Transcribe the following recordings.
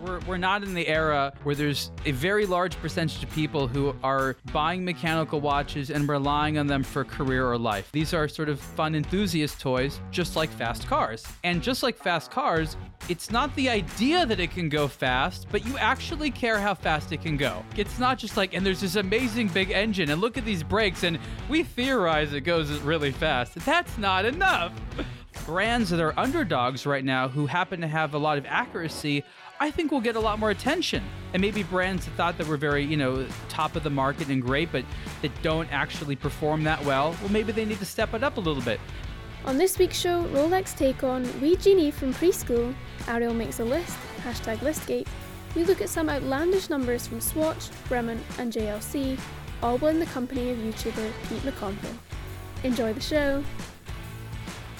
we're, we're not in the era where there's a very large percentage of people who are buying mechanical watches and relying on them for career or life. These are sort of fun enthusiast toys, just like fast cars. And just like fast cars, it's not the idea that it can go fast, but you actually care how fast it can go. It's not just like, and there's this amazing big engine, and look at these brakes, and we theorize it goes really fast. That's not enough. Brands that are underdogs right now who happen to have a lot of accuracy, I think we'll get a lot more attention. And maybe brands that thought that were very, you know, top of the market and great, but that don't actually perform that well, well, maybe they need to step it up a little bit. On this week's show, Rolex take on Wee Genie from preschool, Ariel makes a list, hashtag listgate. We look at some outlandish numbers from Swatch, Bremont, and JLC, all in the company of YouTuber Pete McConville. Enjoy the show!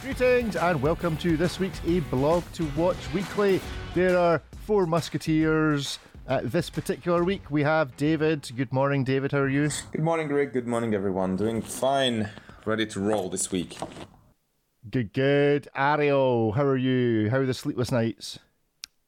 Greetings and welcome to this week's A Blog to Watch Weekly. There are four Musketeers. Uh, this particular week we have David. Good morning, David. How are you? Good morning, Greg. Good morning, everyone. Doing fine. Ready to roll this week. Good, good. Ariel, how are you? How are the sleepless nights?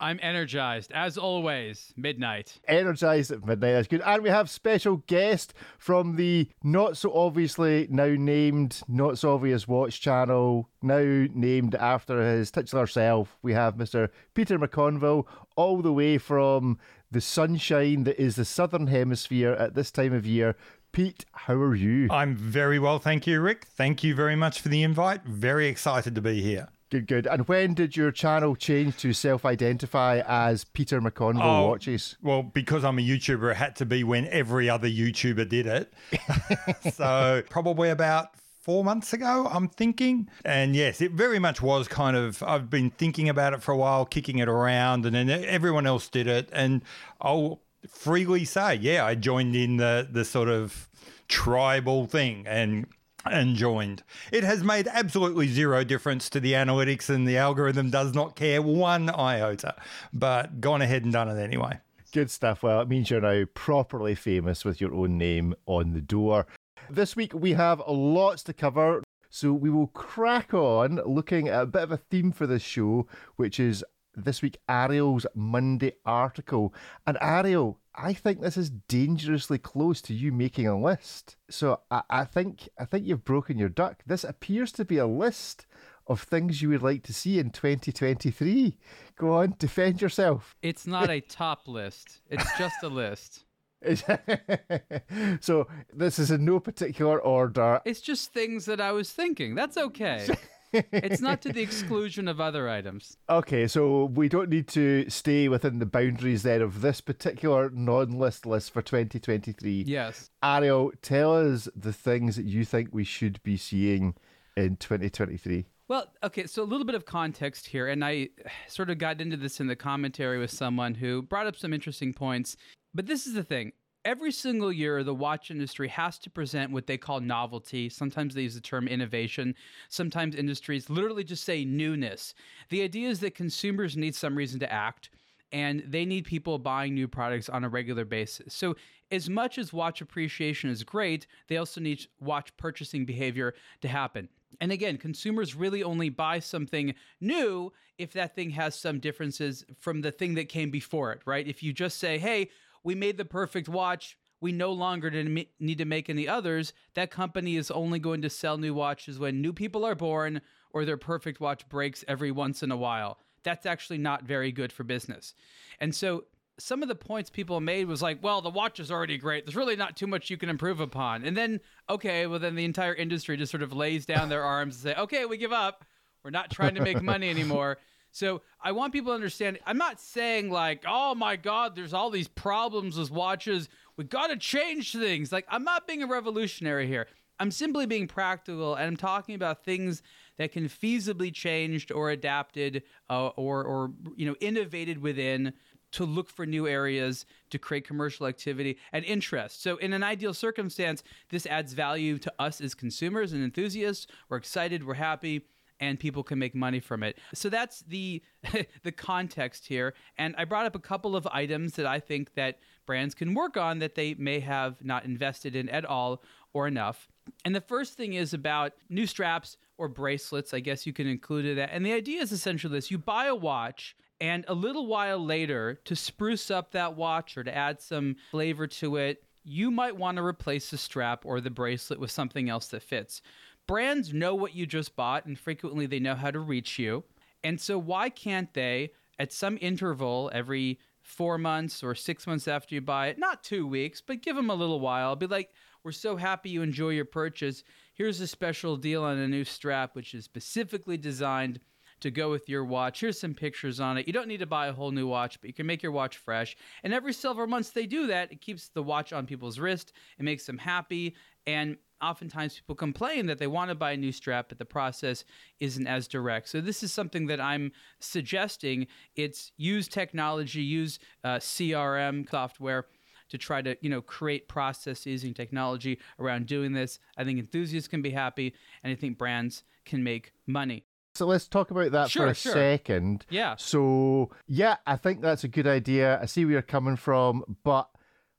I'm energized, as always, midnight. Energized at midnight, that's good. And we have special guest from the not so obviously now named Not So Obvious Watch channel, now named after his titular self. We have Mr. Peter McConville, all the way from the sunshine that is the southern hemisphere at this time of year. Pete, how are you? I'm very well, thank you, Rick. Thank you very much for the invite. Very excited to be here. Good, good. And when did your channel change to self identify as Peter McConville Oh, Watches? Well, because I'm a YouTuber, it had to be when every other YouTuber did it. so probably about four months ago, I'm thinking. And yes, it very much was kind of, I've been thinking about it for a while, kicking it around, and then everyone else did it. And I'll freely say, yeah, I joined in the, the sort of tribal thing and and joined. It has made absolutely zero difference to the analytics and the algorithm does not care one iota, but gone ahead and done it anyway. Good stuff. Well, it means you're now properly famous with your own name on the door. This week we have lots to cover, so we will crack on looking at a bit of a theme for this show, which is this week Ariel's Monday article. And Ariel, I think this is dangerously close to you making a list. So I, I think I think you've broken your duck. This appears to be a list of things you would like to see in 2023. Go on, defend yourself. It's not a top list, it's just a list. so this is in no particular order. It's just things that I was thinking. That's okay. it's not to the exclusion of other items. Okay, so we don't need to stay within the boundaries then of this particular non-list list for 2023. Yes. Ariel, tell us the things that you think we should be seeing in 2023. Well, okay, so a little bit of context here, and I sort of got into this in the commentary with someone who brought up some interesting points. But this is the thing every single year the watch industry has to present what they call novelty. Sometimes they use the term innovation. Sometimes industries literally just say newness. The idea is that consumers need some reason to act and they need people buying new products on a regular basis. So as much as watch appreciation is great they also need watch purchasing behavior to happen. And again, consumers really only buy something new if that thing has some differences from the thing that came before it, right? If you just say, hey, we made the perfect watch. We no longer need to make any others. That company is only going to sell new watches when new people are born or their perfect watch breaks every once in a while. That's actually not very good for business. And so some of the points people made was like, well, the watch is already great. There's really not too much you can improve upon. And then, okay, well, then the entire industry just sort of lays down their arms and say, okay, we give up. We're not trying to make money anymore. So I want people to understand. I'm not saying like, oh my God, there's all these problems with watches. We got to change things. Like I'm not being a revolutionary here. I'm simply being practical, and I'm talking about things that can feasibly changed or adapted uh, or or you know innovated within to look for new areas to create commercial activity and interest. So, in an ideal circumstance, this adds value to us as consumers and enthusiasts. We're excited, we're happy and people can make money from it. So that's the the context here. And I brought up a couple of items that I think that brands can work on that they may have not invested in at all or enough. And the first thing is about new straps or bracelets, I guess you can include it. And the idea is essentially this you buy a watch, and a little while later, to spruce up that watch or to add some flavor to it, you might want to replace the strap or the bracelet with something else that fits. Brands know what you just bought, and frequently they know how to reach you. And so, why can't they, at some interval every four months or six months after you buy it, not two weeks, but give them a little while, be like, we're so happy you enjoy your purchase. Here's a special deal on a new strap, which is specifically designed to go with your watch. Here's some pictures on it. You don't need to buy a whole new watch, but you can make your watch fresh. And every several months they do that, it keeps the watch on people's wrist. It makes them happy. And oftentimes people complain that they want to buy a new strap, but the process isn't as direct. So this is something that I'm suggesting. It's use technology, use uh, CRM software to try to you know create process using technology around doing this. I think enthusiasts can be happy, and I think brands can make money. So let's talk about that Sure, for a sure. second. Yeah. So, yeah, I think that's a good idea. I see where you're coming from, but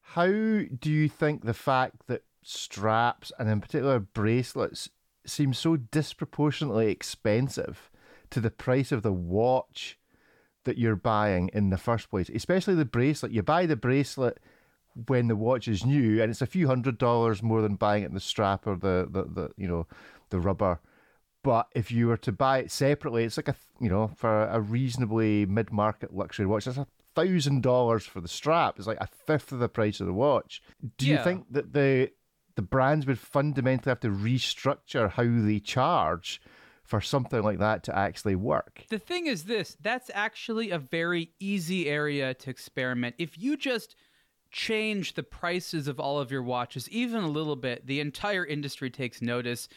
how do you think the fact that straps and in particular bracelets seem so disproportionately expensive to the price of the watch that you're buying in the first place, especially the bracelet? You buy the bracelet when the watch is new and it's a few hundred dollars more than buying it in the strap or the, the, the you know the rubber. But if you were to buy it separately it's like a you know for a reasonably mid-market luxury watch it's a thousand dollars for the strap. It's like a fifth of the price of the watch. Do you think that the the brands would fundamentally have to restructure how they charge for something like that to actually work The thing is this that's actually a very easy area to experiment. If you just change the prices of all of your watches even a little bit, the entire industry takes notice.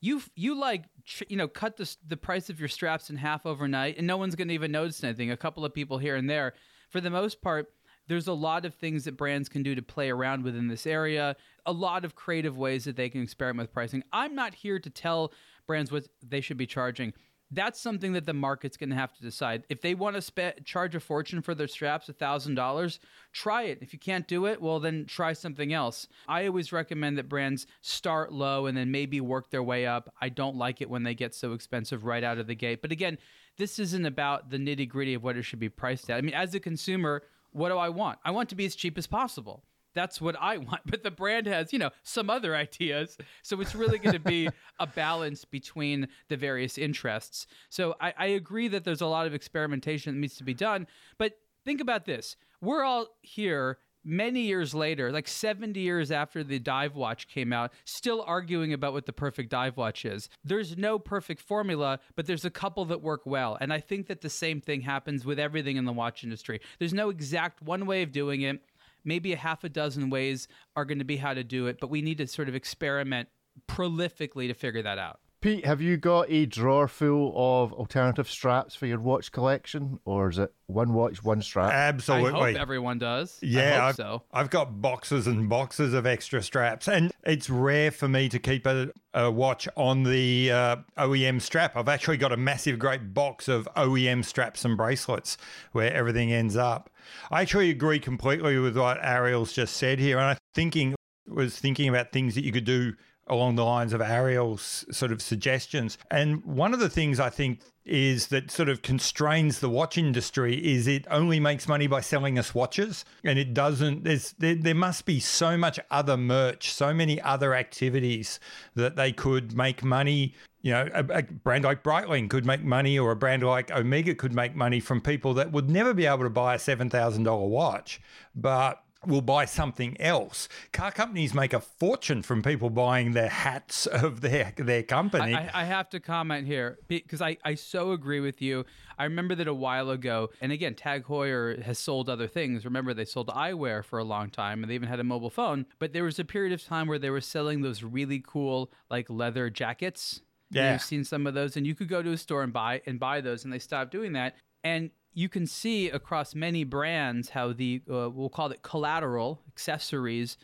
You you like you know cut the the price of your straps in half overnight and no one's going to even notice anything. A couple of people here and there. For the most part, there's a lot of things that brands can do to play around within this area, a lot of creative ways that they can experiment with pricing. I'm not here to tell brands what they should be charging. That's something that the market's going to have to decide. If they want to spe- charge a fortune for their straps, $1,000, try it. If you can't do it, well, then try something else. I always recommend that brands start low and then maybe work their way up. I don't like it when they get so expensive right out of the gate. But again, this isn't about the nitty gritty of what it should be priced at. I mean, as a consumer, what do I want? I want to be as cheap as possible. That's what I want. But the brand has, you know, some other ideas. So it's really going to be a balance between the various interests. So I, I agree that there's a lot of experimentation that needs to be done. But think about this we're all here many years later, like 70 years after the dive watch came out, still arguing about what the perfect dive watch is. There's no perfect formula, but there's a couple that work well. And I think that the same thing happens with everything in the watch industry. There's no exact one way of doing it. Maybe a half a dozen ways are going to be how to do it, but we need to sort of experiment prolifically to figure that out. Pete, have you got a drawer full of alternative straps for your watch collection, or is it one watch, one strap? Absolutely. I hope everyone does. I Yeah, hope I've, so. I've got boxes and boxes of extra straps, and it's rare for me to keep a, a watch on the uh, OEM strap. I've actually got a massive, great box of OEM straps and bracelets where everything ends up. I actually agree completely with what Ariel's just said here, and I thinking was thinking about things that you could do along the lines of Ariel's sort of suggestions. And one of the things I think is that sort of constrains the watch industry is it only makes money by selling us watches and it doesn't there's there, there must be so much other merch so many other activities that they could make money you know a, a brand like breitling could make money or a brand like omega could make money from people that would never be able to buy a $7000 watch but will buy something else. Car companies make a fortune from people buying their hats of their their company. I, I have to comment here because I, I so agree with you. I remember that a while ago, and again, Tag Heuer has sold other things. Remember, they sold eyewear for a long time, and they even had a mobile phone. But there was a period of time where they were selling those really cool, like leather jackets. Yeah. you've seen some of those, and you could go to a store and buy and buy those, and they stopped doing that. And you can see across many brands how the uh, we'll call it collateral accessories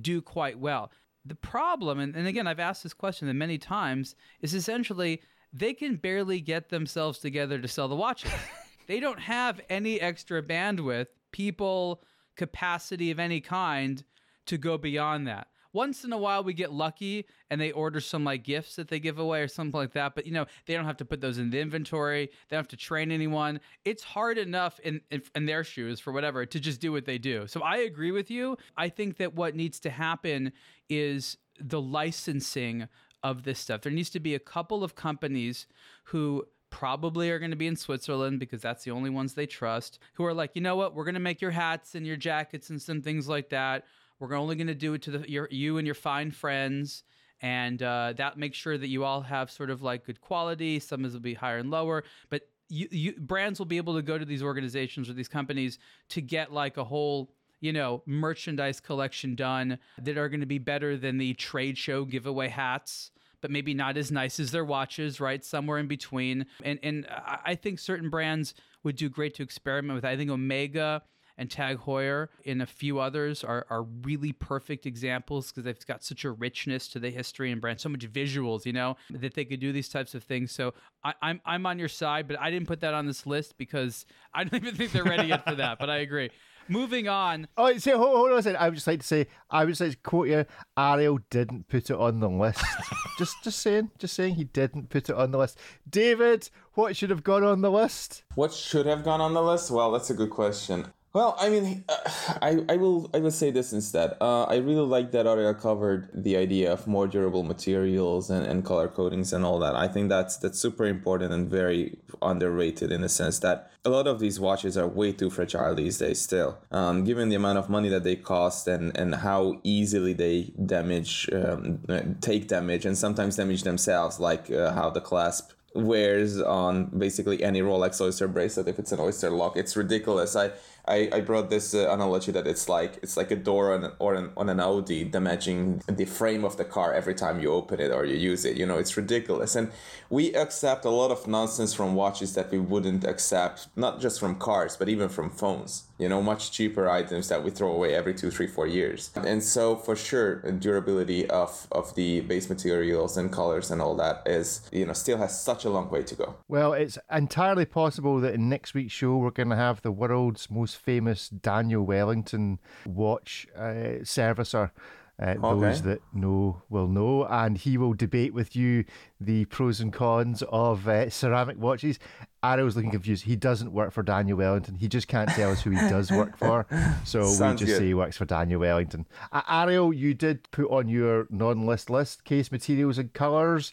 do quite well. The problem, and, and again, I've asked this question many times, is essentially they can barely get themselves together to sell the watches. they don't have any extra bandwidth, people, capacity of any kind to go beyond that. Once in a while we get lucky and they order some like gifts that they give away or something like that. But you know, they don't have to put those in the inventory. They don't have to train anyone. It's hard enough in, in in their shoes for whatever to just do what they do. So I agree with you. I think that what needs to happen is the licensing of this stuff. There needs to be a couple of companies who probably are going to be in Switzerland because that's the only ones they trust, who are like, you know what, we're going to make your hats and your jackets and some things like that. We're only going to do it to the, your, you and your fine friends. And uh, that makes sure that you all have sort of like good quality. Some of will be higher and lower, but you, you brands will be able to go to these organizations or these companies to get like a whole you know, merchandise collection done that are going to be better than the trade show giveaway hats, but maybe not as nice as their watches, right? Somewhere in between. And and I think certain brands would do great to experiment with. I think Omega and Tag Heuer and a few others are, are really perfect examples because they've got such a richness to the history and brand, so much visuals, you know, that they could do these types of things. So I, I'm I'm on your side, but I didn't put that on this list because I don't even think they're ready yet for that. But I agree. Moving on. Oh, say, hold, hold on a second. I would just like to say, I would just like to quote you. Ariel didn't put it on the list. just, just saying, just saying, he didn't put it on the list. David, what should have gone on the list? What should have gone on the list? Well, that's a good question. Well, I mean, uh, I, I will I will say this instead. Uh, I really like that Ariel covered the idea of more durable materials and, and color coatings and all that. I think that's that's super important and very underrated in the sense that a lot of these watches are way too fragile these days still. Um, given the amount of money that they cost and, and how easily they damage, um, take damage and sometimes damage themselves, like uh, how the clasp wears on basically any Rolex Oyster bracelet if it's an Oyster lock. It's ridiculous. I I, I brought this uh, analogy that it's like it's like a door on or an, on an Audi damaging the frame of the car every time you open it or you use it. You know, it's ridiculous. And we accept a lot of nonsense from watches that we wouldn't accept, not just from cars, but even from phones. You know, much cheaper items that we throw away every two, three, four years. And so, for sure, the durability of, of the base materials and colors and all that is, you know, still has such a long way to go. Well, it's entirely possible that in next week's show, we're going to have the world's most famous Daniel Wellington watch uh, servicer. Uh, okay. Those that know will know, and he will debate with you the pros and cons of uh, ceramic watches. Ariel's looking confused. He doesn't work for Daniel Wellington. He just can't tell us who he does work for. So Sounds we just good. say he works for Daniel Wellington. Uh, Ariel, you did put on your non-list list case materials and colours.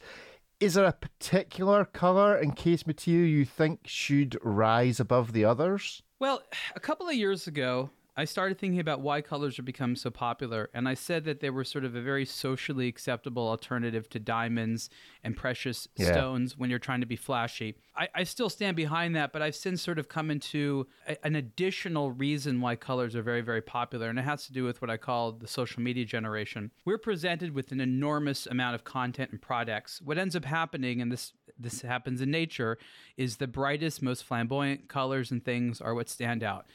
Is there a particular colour and case material you think should rise above the others? Well, a couple of years ago, I started thinking about why colors are becoming so popular, and I said that they were sort of a very socially acceptable alternative to diamonds and precious yeah. stones when you're trying to be flashy. I, I, still stand behind that, but I've since sort of come into a, an additional reason why colors are very, very popular, and it has to do with what I call the social media generation. We're presented with an enormous amount of content and products. What ends up happening, and this this happens in nature, is the brightest, most flamboyant colors and things are what stand out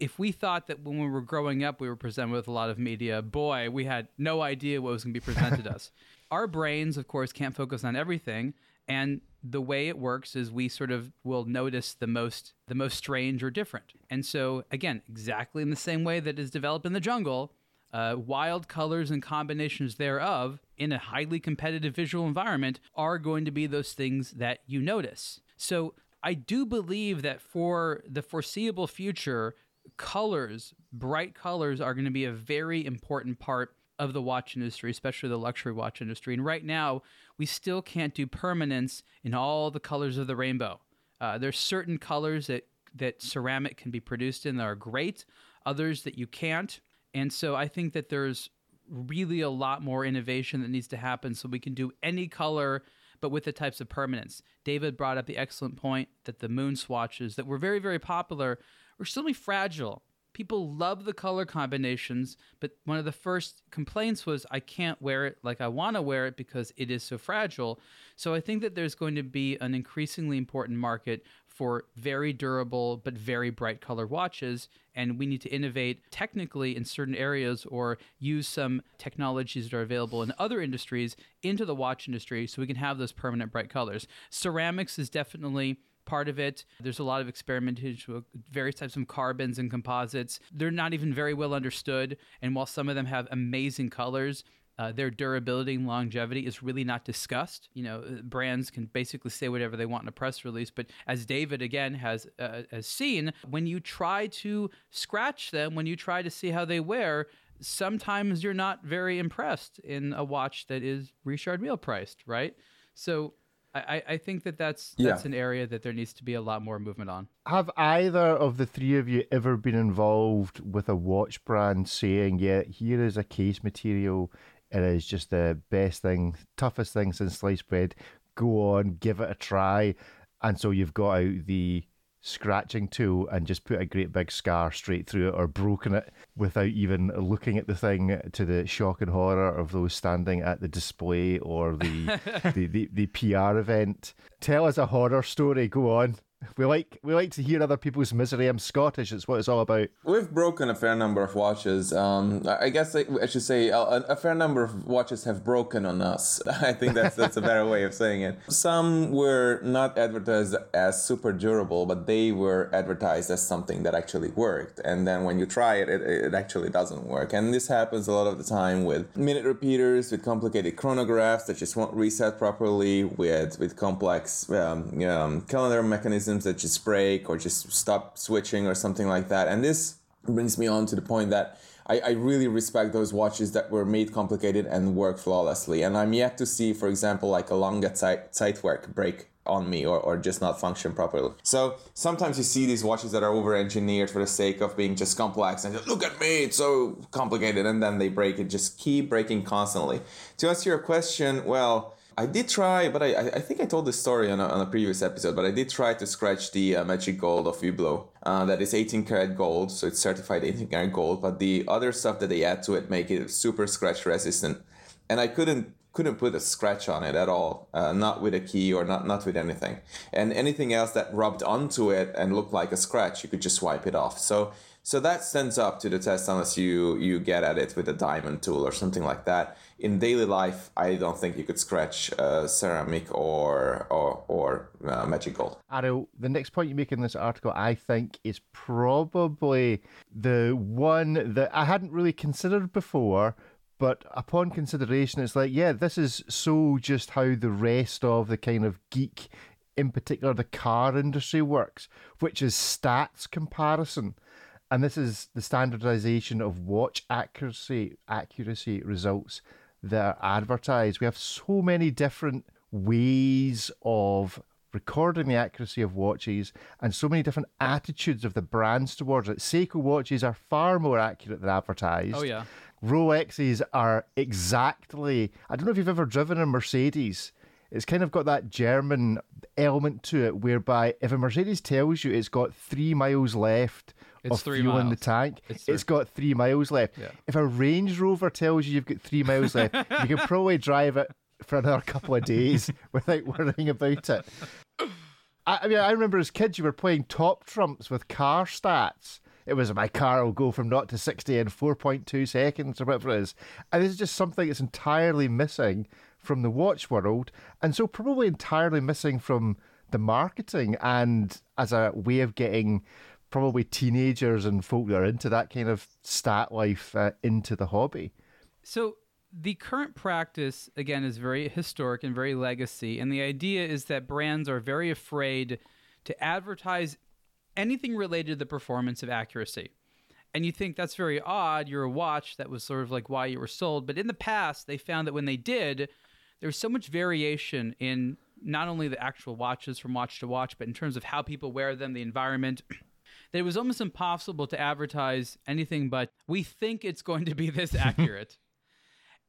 if we thought that when we were growing up we were presented with a lot of media, boy, we had no idea what was going to be presented to us. Our brains, of course, can't focus on everything, and the way it works is we sort of will notice the most the most strange or different. And so again, exactly in the same way that is developed in the jungle, uh, wild colors and combinations thereof in a highly competitive visual environment are going to be those things that you notice. So I do believe that for the foreseeable future, colors, bright colors, are going to be a very important part of the watch industry, especially the luxury watch industry. And right now, we still can't do permanence in all the colors of the rainbow. Uh, there's certain colors that that ceramic can be produced in that are great, others that you can't. And so I think that there's really a lot more innovation that needs to happen so we can do any color but with the types of permanence. David brought up the excellent point that the moon swatches that were very very popular are extremely fragile. People love the color combinations, but one of the first complaints was I can't wear it like I want to wear it because it is so fragile. So I think that there's going to be an increasingly important market for very durable but very bright color watches and we need to innovate technically in certain areas or use some technologies that are available in other industries into the watch industry so we can have those permanent bright colors ceramics is definitely part of it. There's a lot of experimentation with various types of carbons and composites. They're not even very well understood. And while some of them have amazing colors, uh, their durability and longevity is really not discussed. You know, uh, brands can basically say whatever they want in a press release, but as David again has uh, has seen, when you try to scratch them, when you try to see how they wear, sometimes you're not very impressed in a watch that is Richard Mille priced, right? So. I, I think that that's that's Yeah. an area that there needs to be a lot more movement on. Have either of the three of you ever been involved with a watch brand saying, yeah, here is a case material, it is just the best thing, toughest thing since sliced bread, go on, give it a try. And so you've got out the scratching tool and just put a great big scar straight through it or broken it without even looking at the thing to the shock and horror of those standing at the display or the the, the, the PR event. Tell us a horror story, go on. We like we like to hear other people's misery. I'm Scottish. It's what it's all about. We've broken a fair number of watches. Um, I guess I, I should say a, a fair number of watches have broken on us. I think that's that's a better way of saying it. Some were not advertised as super durable, but they were advertised as something that actually worked. And then when you try it, it, it actually doesn't work. And this happens a lot of the time with minute repeaters, with complicated chronographs that just won't reset properly, with with complex um, um, calendar mechanisms that just break or just stop switching or something like that. And this brings me on to the point that I, I really respect those watches that were made complicated and work flawlessly. And I'm yet to see, for example, like a Lange Zeit, Zeitwerk break on me or, or just not function properly. So sometimes you see these watches that are over engineered for the sake of being just complex and just, look at me, it's so complicated, and then they break it, just keep breaking constantly. To answer your question, well, I did try, but I, I think I told this story on a, on a previous episode, but I did try to scratch the uh, Magic Gold of Hublot. Uh, that is 18 karat gold, so it's certified 18 karat gold, but the other stuff that they add to it make it super scratch resistant. And I couldn't couldn't put a scratch on it at all, uh, not with a key or not not with anything. And anything else that rubbed onto it and looked like a scratch, you could just wipe it off. So so that stands up to the test unless you you get at it with a diamond tool or something like that. In daily life, I don't think you could scratch uh, ceramic or or or uh, magic gold. Ariel, the next point you make in this article, I think, is probably the one that I hadn't really considered before. But upon consideration, it's like, yeah, this is so just how the rest of the kind of geek, in particular the car industry, works, which is stats comparison. And this is the standardization of watch accuracy accuracy results that are advertised. We have so many different ways of recording the accuracy of watches and so many different attitudes of the brands towards it. Seiko watches are far more accurate than advertised. Oh yeah. Rolexes are exactly. I don't know if you've ever driven a Mercedes. It's kind of got that German element to it, whereby if a Mercedes tells you it's got three miles left It's of fuel in the tank, It's it's got three miles left. Yeah. If a Range Rover tells you you've got three miles left, you can probably drive it for another couple of days without worrying about it. I, I mean, I remember as kids, you were playing top trumps with car stats. It was my car will go from 0 to 60 in 4.2 seconds or whatever it is. And this is just something that's entirely missing from the watch world. And so, probably entirely missing from the marketing and as a way of getting probably teenagers and folk that are into that kind of stat life uh, into the hobby. So the current practice again is very historic and very legacy and the idea is that brands are very afraid to advertise anything related to the performance of accuracy. And you think that's very odd. You're a watch that was sort of like why you were sold. But in the past, they found that when they did, there was so much variation in not only the actual watches from watch to watch, but in terms of how people wear them, the environment, that it was almost impossible to advertise anything but we think it's going to be this accurate.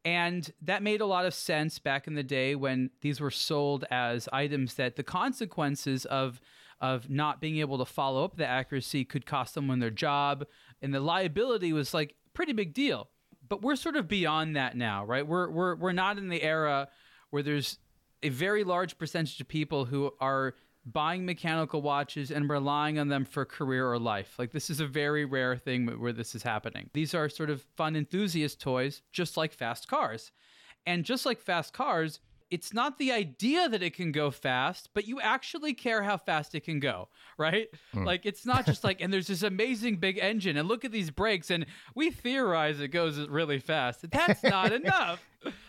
And that made a lot of sense back in the day when these were sold as items that the consequences of of not being able to follow up the accuracy could cost someone their job and the liability was like pretty big deal. But we're sort of beyond that now, right? We're we're we're not in the era where there's a very large percentage of people who are buying mechanical watches and relying on them for career or life. Like this is a very rare thing where this is happening. These are sort of fun enthusiast toys, just like fast cars. And just like fast cars, it's not the idea that it can go fast, but you actually care how fast it can go, right? Mm. Like it's not just like, and there's this amazing big engine, and look at these brakes, and we theorize it goes really fast. That's not enough.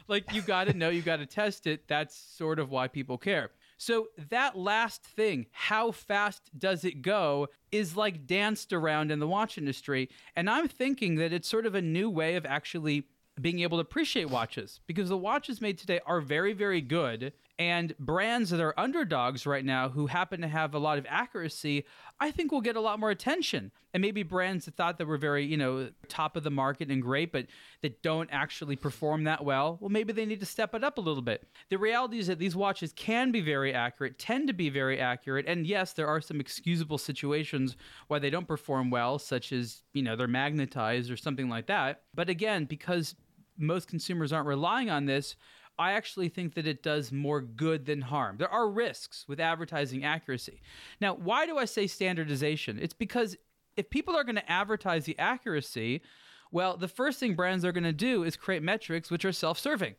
Like you got to know, you got to test it. That's sort of why people care. So that last thing, how fast does it go, is like danced around in the watch industry. And I'm thinking that it's sort of a new way of actually being able to appreciate watches because the watches made today are very, very good. And brands that are underdogs right now who happen to have a lot of accuracy, I think will get a lot more attention. And maybe brands that thought that were very, you know, top of the market and great, but that don't actually perform that well, well, maybe they need to step it up a little bit. The reality is that these watches can be very accurate, tend to be very accurate. And yes, there are some excusable situations why they don't perform well, such as, you know, they're magnetized or something like that. But again, because most consumers aren't relying on this, I actually think that it does more good than harm. There are risks with advertising accuracy. Now, why do I say standardization? It's because if people are going to advertise the accuracy, well, the first thing brands are going to do is create metrics which are self serving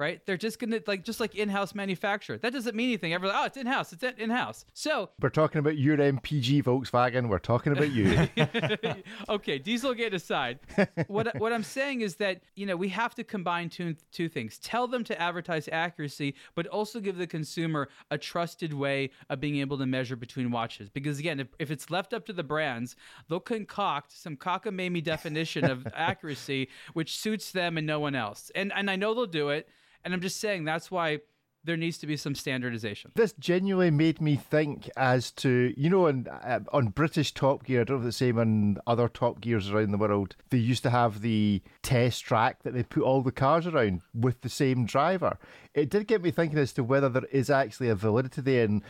right? They're just gonna like just like in-house manufacture. That doesn't mean anything. Everyone's oh, it's in-house. It's in-house. So we're talking about your MPG Volkswagen. We're talking about you. okay, Dieselgate aside, what what I'm saying is that you know we have to combine two two things. Tell them to advertise accuracy, but also give the consumer a trusted way of being able to measure between watches. Because again, if, if it's left up to the brands, they'll concoct some cockamamie definition of accuracy which suits them and no one else. And and I know they'll do it. And I'm just saying that's why there needs to be some standardization. This genuinely made me think as to, you know, on, uh, on British Top Gear, I don't know if the same on other Top Gears around the world, they used to have the test track that they put all the cars around with the same driver. It did get me thinking as to whether there is actually a validity there and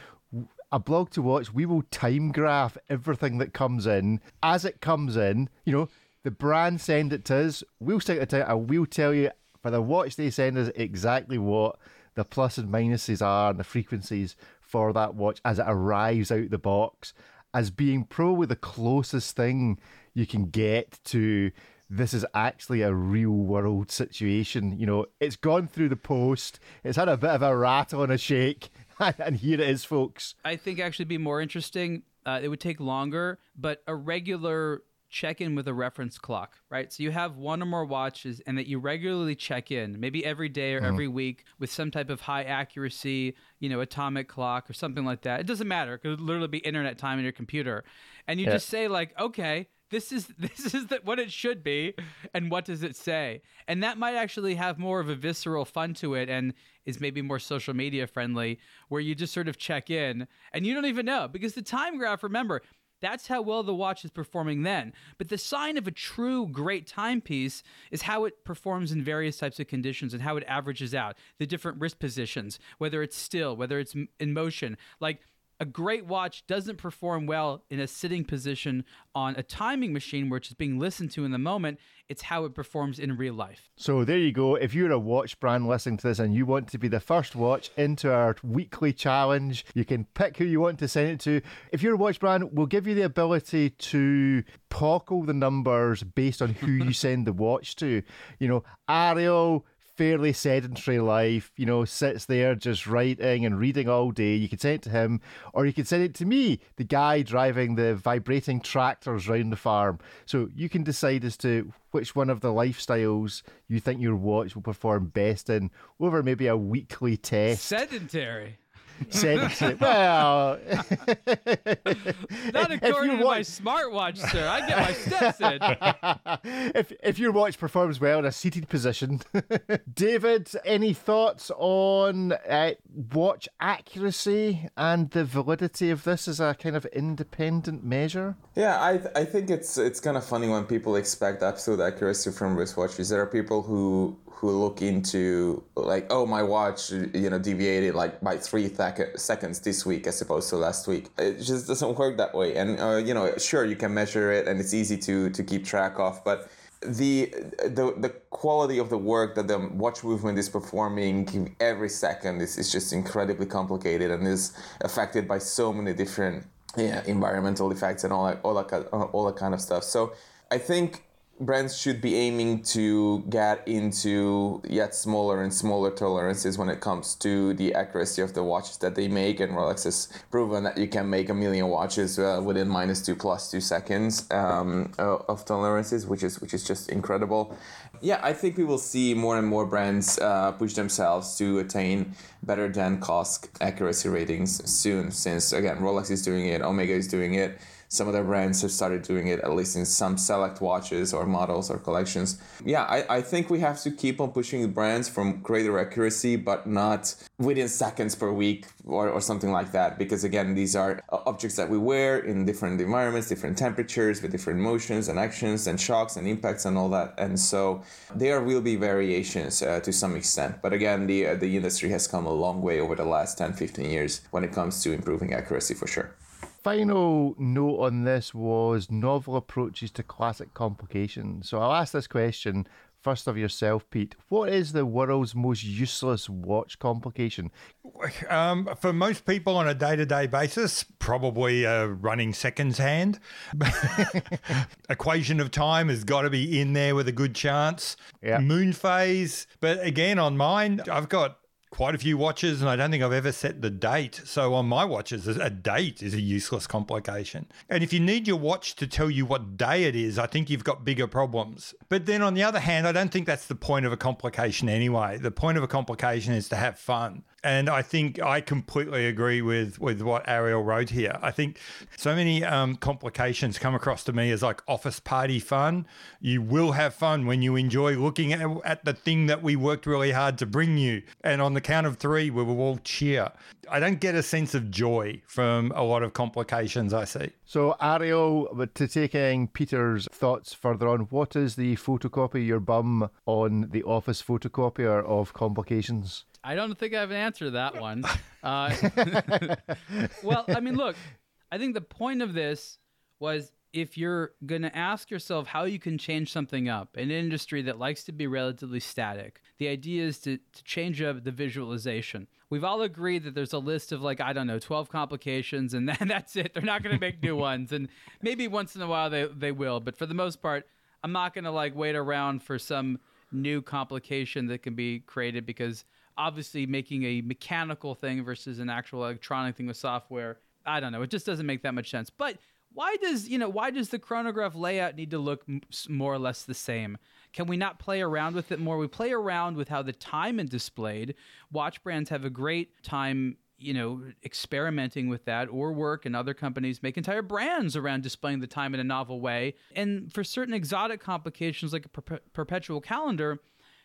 a blog to watch, we will time graph everything that comes in as it comes in. You know, the brand send it to us, we'll stick it out, and we'll tell you for the watch they send us exactly what the plus and minuses are and the frequencies for that watch as it arrives out the box as being probably the closest thing you can get to this is actually a real world situation. You know, it's gone through the post, it's had a bit of a rattle and a shake, and here it is, folks. I think actually be more interesting. Uh, it would take longer, but a regular check in with a reference clock, right? So you have one or more watches and that you regularly check in, maybe every day or mm. every week with some type of high accuracy, you know, atomic clock or something like that. It doesn't matter. It could literally be internet time in your computer. And you yeah. just say like, okay, this is this is the, what it should be and what does it say and that might actually have more of a visceral fun to it and is maybe more social media friendly where you just sort of check in and you don't even know because the time graph remember that's how well the watch is performing then. But the sign of a true great timepiece is how it performs in various types of conditions and how it averages out the different wrist positions, whether it's still, whether it's in motion. Like a great watch doesn't perform well in a sitting position on a timing machine, which is being listened to in the moment. It's how it performs in real life. So there you go. If you're a watch brand listening to this and you want to be the first watch into our weekly challenge, you can pick who you want to send it to. If you're a watch brand, we'll give you the ability to pockle the numbers based on who you send the watch to. You know, Ariel fairly sedentary life, you know, sits there just writing and reading all day. You could send it to him, or you could send it to me, the guy driving the vibrating tractors round the farm. So you can decide as to which one of the lifestyles you think your watch will perform best in over maybe a weekly test. Sedentary said, well, not according to watch... my smartwatch, sir. I get my steps in. if if your watch performs well in a seated position, David, any thoughts on uh, watch accuracy and the validity of this as a kind of independent measure? Yeah, I I think it's it's kind of funny when people expect absolute accuracy from wristwatches. There are people who who look into like, oh, my watch, you know, deviated like by three th- seconds this week as opposed to last week. It just doesn't work that way. And uh, you know, sure, you can measure it, and it's easy to to keep track of, but the the the quality of the work that the watch movement is performing every second is, is just incredibly complicated and is affected by so many different yeah, environmental effects and all that all that all that kind of stuff. So I think brands should be aiming to get into yet smaller and smaller tolerances when it comes to the accuracy of the watches that they make. And Rolex has proven that you can make a million watches uh, within minus two plus two seconds um, of tolerances, which is which is just incredible. Yeah, I think we will see more and more brands uh, push themselves to attain better than COSC accuracy ratings soon. Since again, Rolex is doing it, Omega is doing it some other brands have started doing it at least in some select watches or models or collections. Yeah i, I think we have to keep on pushing the brands from greater accuracy but not within seconds per week or, or something like that because again these are objects that we wear in different environments different temperatures with different motions and actions and shocks and impacts and all that. And so there will be variations uh, to some extent. But again the uh, the industry has come a long way over the last 10 15 years when it comes to improving accuracy for sure final note on this was novel approaches to classic complications. So I'll ask this question first of yourself, Pete. What is the world's most useless watch complication? Um, for most people on a day to day basis, probably a running seconds hand. Equation of time has got to be in there with a good chance. Yeah. Moon phase. But again, on mine, I've got quite a few watches, and I don't think I've ever set the date. So on my watches, a date is a useless complication. And if you need your watch to tell you what day it is, I think you've got bigger problems. But then on the other hand, I don't think that's the point of a complication anyway. The point of a complication is to have fun. And I think I completely agree with, with what Ariel wrote here. I think so many um, complications come across to me as like office party fun. You will have fun when you enjoy looking at, at the thing that we worked really hard to bring you. And on the count of three, we will all cheer. I don't get a sense of joy from a lot of complications I see. So, Ariel, to taking Peter's thoughts further on, what is the photocopy your bum on the office photocopier of complications? I don't think I have an answer to that one. Uh, well, I mean, look, I think the point of this was if you're going to ask yourself how you can change something up in an industry that likes to be relatively static, the idea is to, to change up the visualization. We've all agreed that there's a list of like, I don't know, 12 complications, and then that's it. They're not going to make new ones. And maybe once in a while they, they will. But for the most part, I'm not going to like wait around for some new complication that can be created because obviously making a mechanical thing versus an actual electronic thing with software i don't know it just doesn't make that much sense but why does you know why does the chronograph layout need to look more or less the same? Can we not play around with it more? We play around with how the time is displayed. Watch brands have a great time you know experimenting with that or work and other companies make entire brands around displaying the time in a novel way. And for certain exotic complications like a per- perpetual calendar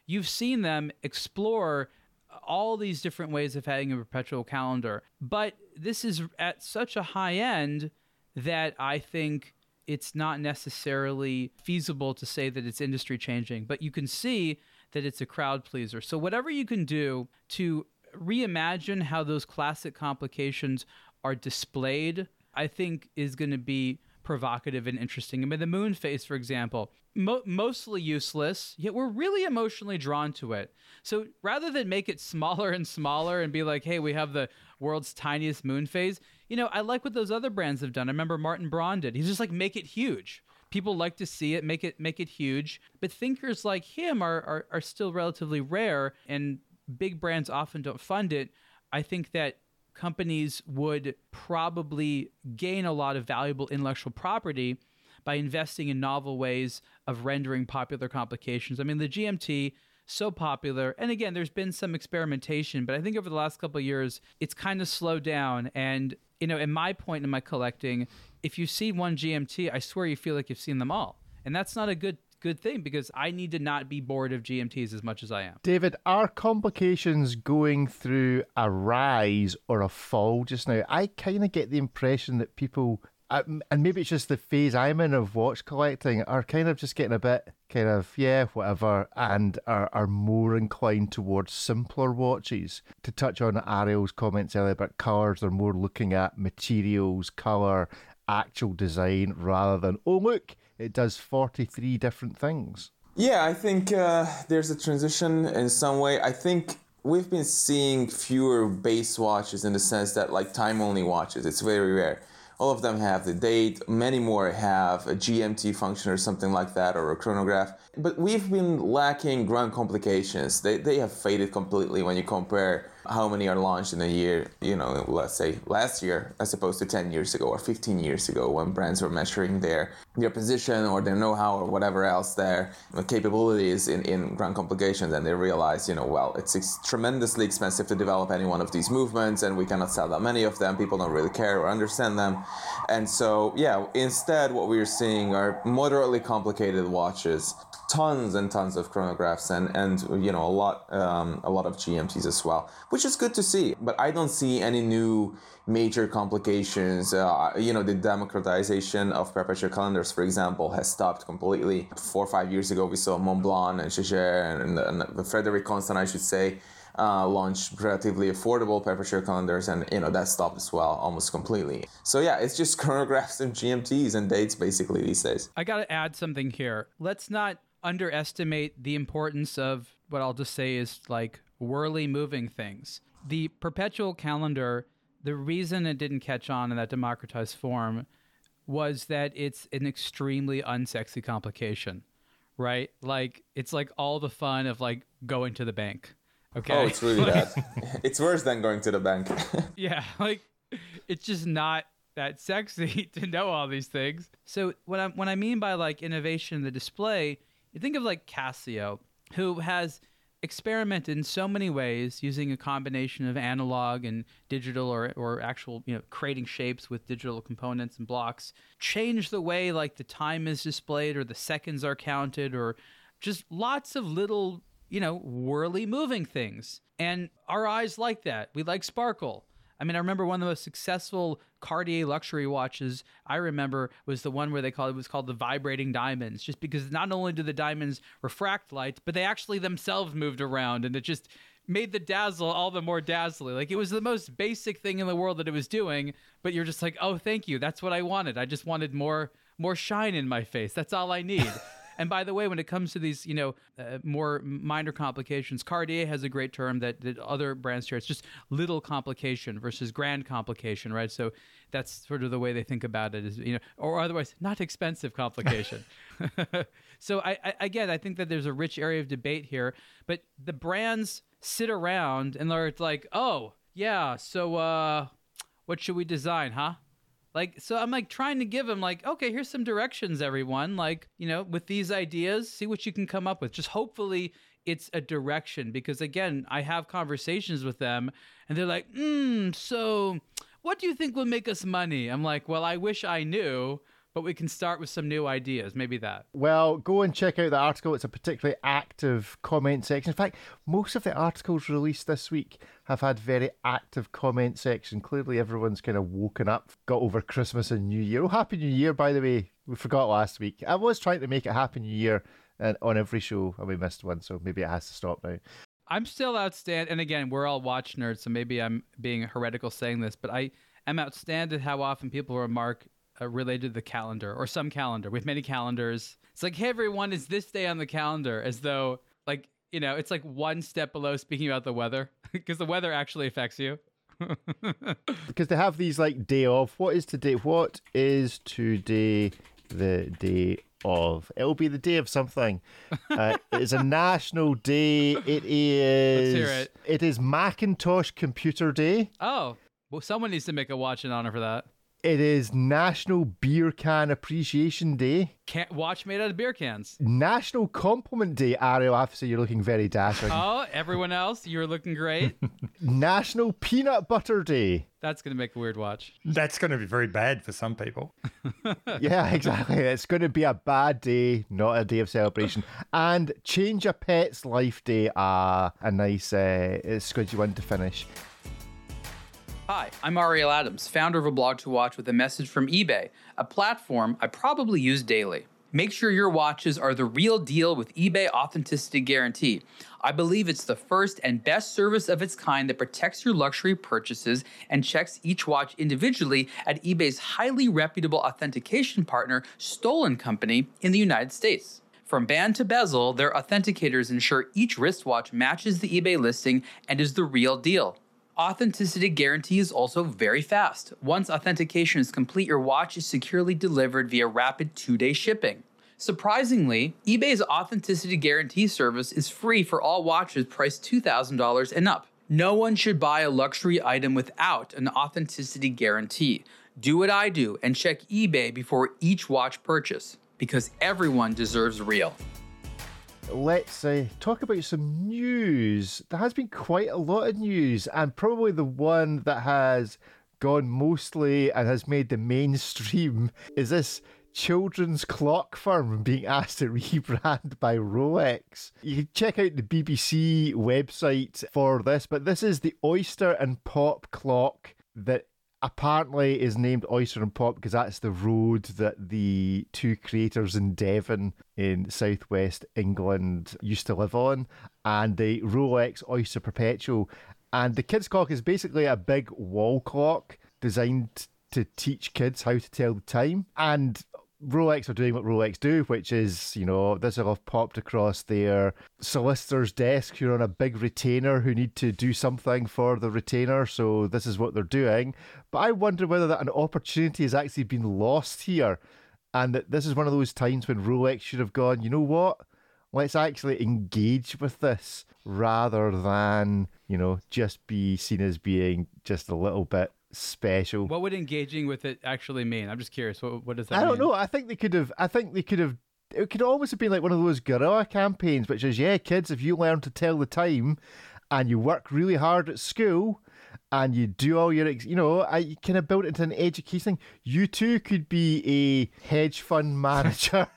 you've seen them explore uh, all these different ways of having a perpetual calendar. But this is at such a high end that I think it's not necessarily feasible to say that it's industry changing, but you can see that it's a crowd pleaser. So, whatever you can do to reimagine how those classic complications are displayed, I think is going to be provocative and interesting. I mean, the moon phase, for example, mo- mostly useless, yet we're really emotionally drawn to it. So rather than make it smaller and smaller and be like, hey, we have the world's tiniest moon phase, you know, I like what those other brands have done. I remember Martin Braun did. He's just like, make it huge. People like to see it, make it make it huge. But thinkers like him are, are, are still relatively rare, and big brands often don't fund it. I think that companies would probably gain a lot of valuable intellectual property by investing in novel ways of rendering popular complications. I mean, the GMT so popular. And again, there's been some experimentation, but I think over the last couple years, it's kind of slowed down. And, you know, in my point in my collecting, if you see one GMT, I swear you feel like you've seen them all. And that's not a good good thing because I need to not be bored of GMTs as much as I am. David, are complications going through a rise or a fall just now? I kind of get the impression that people, and maybe it's just the phase I'm in of watch collecting, are kind of just getting a bit kind of, yeah, whatever, and are, are more inclined towards simpler watches. To touch on Ariel's comments earlier about colours, they're more looking at materials, colour, actual design rather than, oh, look it does 43 different things. Yeah, I think uh, there's a transition in some way. I think we've been seeing fewer base watches in the sense that like time only watches. It's very rare. All of them have the date. Many more have a GMT function or something like that, or a chronograph. But we've been lacking grand complications. They, they have faded completely when you compare how many are launched in a year, you know, let's say last year as opposed to 10 years ago or 15 years ago when brands were measuring their their position or their know-how or whatever else their capabilities in, in grand complications and they realized, you know, well, it's ex- tremendously expensive to develop any one of these movements and we cannot sell that many of them. People don't really care or understand them. And so, yeah, instead what we're seeing are moderately complicated watches tons and tons of chronographs and and you know a lot um, a lot of GMTs as well, which is good to see. But I don't see any new major complications. Uh, you know, the democratization of perpetual calendars, for example, has stopped completely. Four or five years ago, we saw Montblanc and Jaeger and, and, and Frederique Constant, I should say. Uh, launched relatively affordable perpetual calendars, and you know that stopped as well almost completely. So yeah, it's just chronographs and GMTs and dates basically these days. I got to add something here. Let's not underestimate the importance of what I'll just say is like whirly moving things. The perpetual calendar, the reason it didn't catch on in that democratized form was that it's an extremely unsexy complication, right? Like it's like all the fun of like going to the bank. Okay. Oh, it's really bad. it's worse than going to the bank. yeah, like it's just not that sexy to know all these things. So what I what I mean by like innovation in the display you think of like Casio, who has experimented in so many ways using a combination of analog and digital or, or actual you know creating shapes with digital components and blocks change the way like the time is displayed or the seconds are counted or just lots of little you know whirly moving things. And our eyes like that. We like sparkle I mean, I remember one of the most successful Cartier luxury watches I remember was the one where they called it was called the vibrating diamonds, just because not only do the diamonds refract light, but they actually themselves moved around, and it just made the dazzle all the more dazzling. Like it was the most basic thing in the world that it was doing, but you're just like, oh, thank you, that's what I wanted. I just wanted more more shine in my face. That's all I need. And by the way, when it comes to these, you know, uh, more minor complications, Cartier has a great term that, that other brands share. It's just little complication versus grand complication, right? So that's sort of the way they think about it is, you know, or otherwise not expensive complication. so I, I, again, I think that there's a rich area of debate here, but the brands sit around and they're like, oh, yeah, so uh, what should we design, huh? Like, so I'm like trying to give him like, okay, here's some directions, everyone. Like, you know, with these ideas, see what you can come up with. Just hopefully it's a direction because again, I have conversations with them and they're like, hmm, so what do you think will make us money? I'm like, well, I wish I knew but we can start with some new ideas. Maybe that. Well, go and check out the article. It's a particularly active comment section. In fact, most of the articles released this week have had very active comment section. Clearly, everyone's kind of woken up, got over Christmas and New Year. Oh, Happy New Year, by the way. We forgot last week. I was trying to make it Happy New Year and on every show, and we missed one, so maybe it has to stop now. I'm still outstanding. And again, we're all watch nerds, so maybe I'm being heretical saying this, but I am outstanding how often people remark uh, related to the calendar or some calendar with many calendars. It's like, hey, everyone, is this day on the calendar? As though, like, you know, it's like one step below speaking about the weather because the weather actually affects you. because they have these like day off. What is today? What is today? The day of. It'll be the day of something. Uh, it's a national day. It is. Let's hear it. It is Macintosh Computer Day. Oh, well, someone needs to make a watch in honor for that. It is National Beer Can Appreciation Day. Can't watch made out of beer cans. National Compliment Day. Ariel, I have to say you're looking very dashing. Oh, everyone else, you're looking great. National Peanut Butter Day. That's going to make a weird watch. That's going to be very bad for some people. yeah, exactly. It's going to be a bad day, not a day of celebration. And Change a Pet's Life Day. Ah, a nice uh, squidgy one to finish. Hi, I'm Ariel Adams, founder of a blog to watch with a message from eBay, a platform I probably use daily. Make sure your watches are the real deal with eBay Authenticity Guarantee. I believe it's the first and best service of its kind that protects your luxury purchases and checks each watch individually at eBay's highly reputable authentication partner, Stoll and Company, in the United States. From band to bezel, their authenticators ensure each wristwatch matches the eBay listing and is the real deal. Authenticity guarantee is also very fast. Once authentication is complete, your watch is securely delivered via rapid two day shipping. Surprisingly, eBay's authenticity guarantee service is free for all watches priced $2,000 and up. No one should buy a luxury item without an authenticity guarantee. Do what I do and check eBay before each watch purchase because everyone deserves real. Let's uh, talk about some news. There has been quite a lot of news, and probably the one that has gone mostly and has made the mainstream is this children's clock firm being asked to rebrand by Rolex. You can check out the BBC website for this, but this is the Oyster and Pop clock that apparently is named Oyster and Pop because that's the road that the two creators in Devon in southwest England used to live on, and the Rolex Oyster Perpetual. And the kids' clock is basically a big wall clock designed to teach kids how to tell the time. And Rolex are doing what Rolex do, which is, you know, this will have popped across their solicitor's desk who are on a big retainer who need to do something for the retainer. So this is what they're doing. But I wonder whether that an opportunity has actually been lost here. And that this is one of those times when Rolex should have gone, you know what? Let's actually engage with this rather than, you know, just be seen as being just a little bit special. What would engaging with it actually mean? I'm just curious. What, what does that I don't mean? know. I think they could have. I think they could have. It could almost have been like one of those guerrilla campaigns, which is, yeah, kids, if you learn to tell the time, and you work really hard at school, and you do all your, ex- you know, I you kind of build it into an education thing. You too could be a hedge fund manager.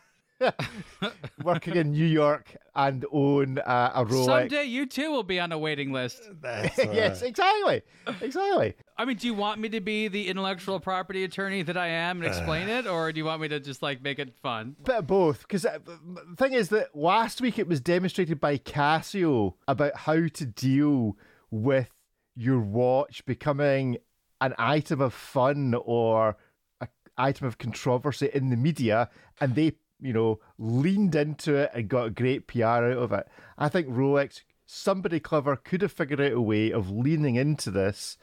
working in New York and own uh, a Rolex. Someday you too will be on a waiting list. That's yes, exactly, exactly. I mean, do you want me to be the intellectual property attorney that I am and explain it, or do you want me to just like make it fun? bit of both because the thing is that last week it was demonstrated by Casio about how to deal with your watch becoming an item of fun or an item of controversy in the media and they you know leaned into it and got a great PR out of it I think Rolex somebody clever could have figured out a way of leaning into this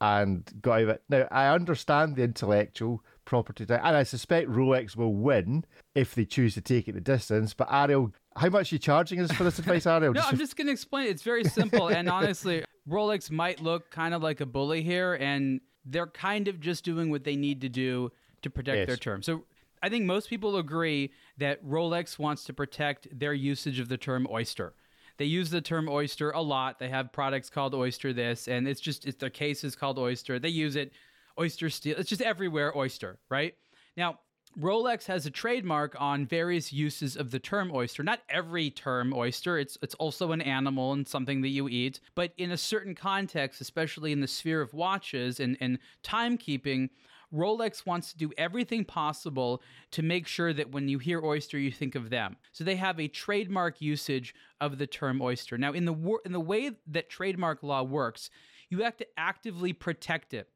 and got out of it. Now, I understand the intellectual property, and I suspect Rolex will win if they choose to take it the distance. But Ariel, how much are you charging us for this advice, Ariel? No, I'm just going to explain. It's very simple. and honestly, Rolex might look kind of like a bully here, and they're kind of just doing what they need to do to protect Yes. their term. So I think most people agree that Rolex wants to protect their usage of the term oyster. They use the term oyster a lot. They have products called oyster this, and it's just it's their case is called oyster. They use it, oyster steel. It's just everywhere oyster, right? Now, Rolex has a trademark on various uses of the term oyster. Not every term oyster. It's it's also an animal and something that you eat. But in a certain context, especially in the sphere of watches and, and timekeeping, Rolex wants to do everything possible to make sure that when you hear oyster, you think of them. So they have a trademark usage of the term oyster. Now, in the wor- in the way that trademark law works, you have to actively protect it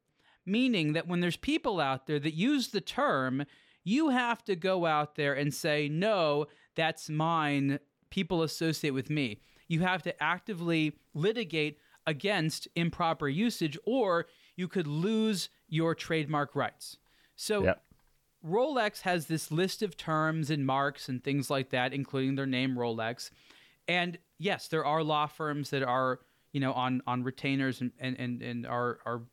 meaning that when there's people out there that use the term, you have to go out there and say, no, that's mine. People associate with me. You have to actively litigate against improper usage, or you could lose your trademark rights. So, Yep. Rolex has this list of terms and marks and things like that, including their name Rolex. And yes, there are law firms that are, you know, on on retainers and and and, and are are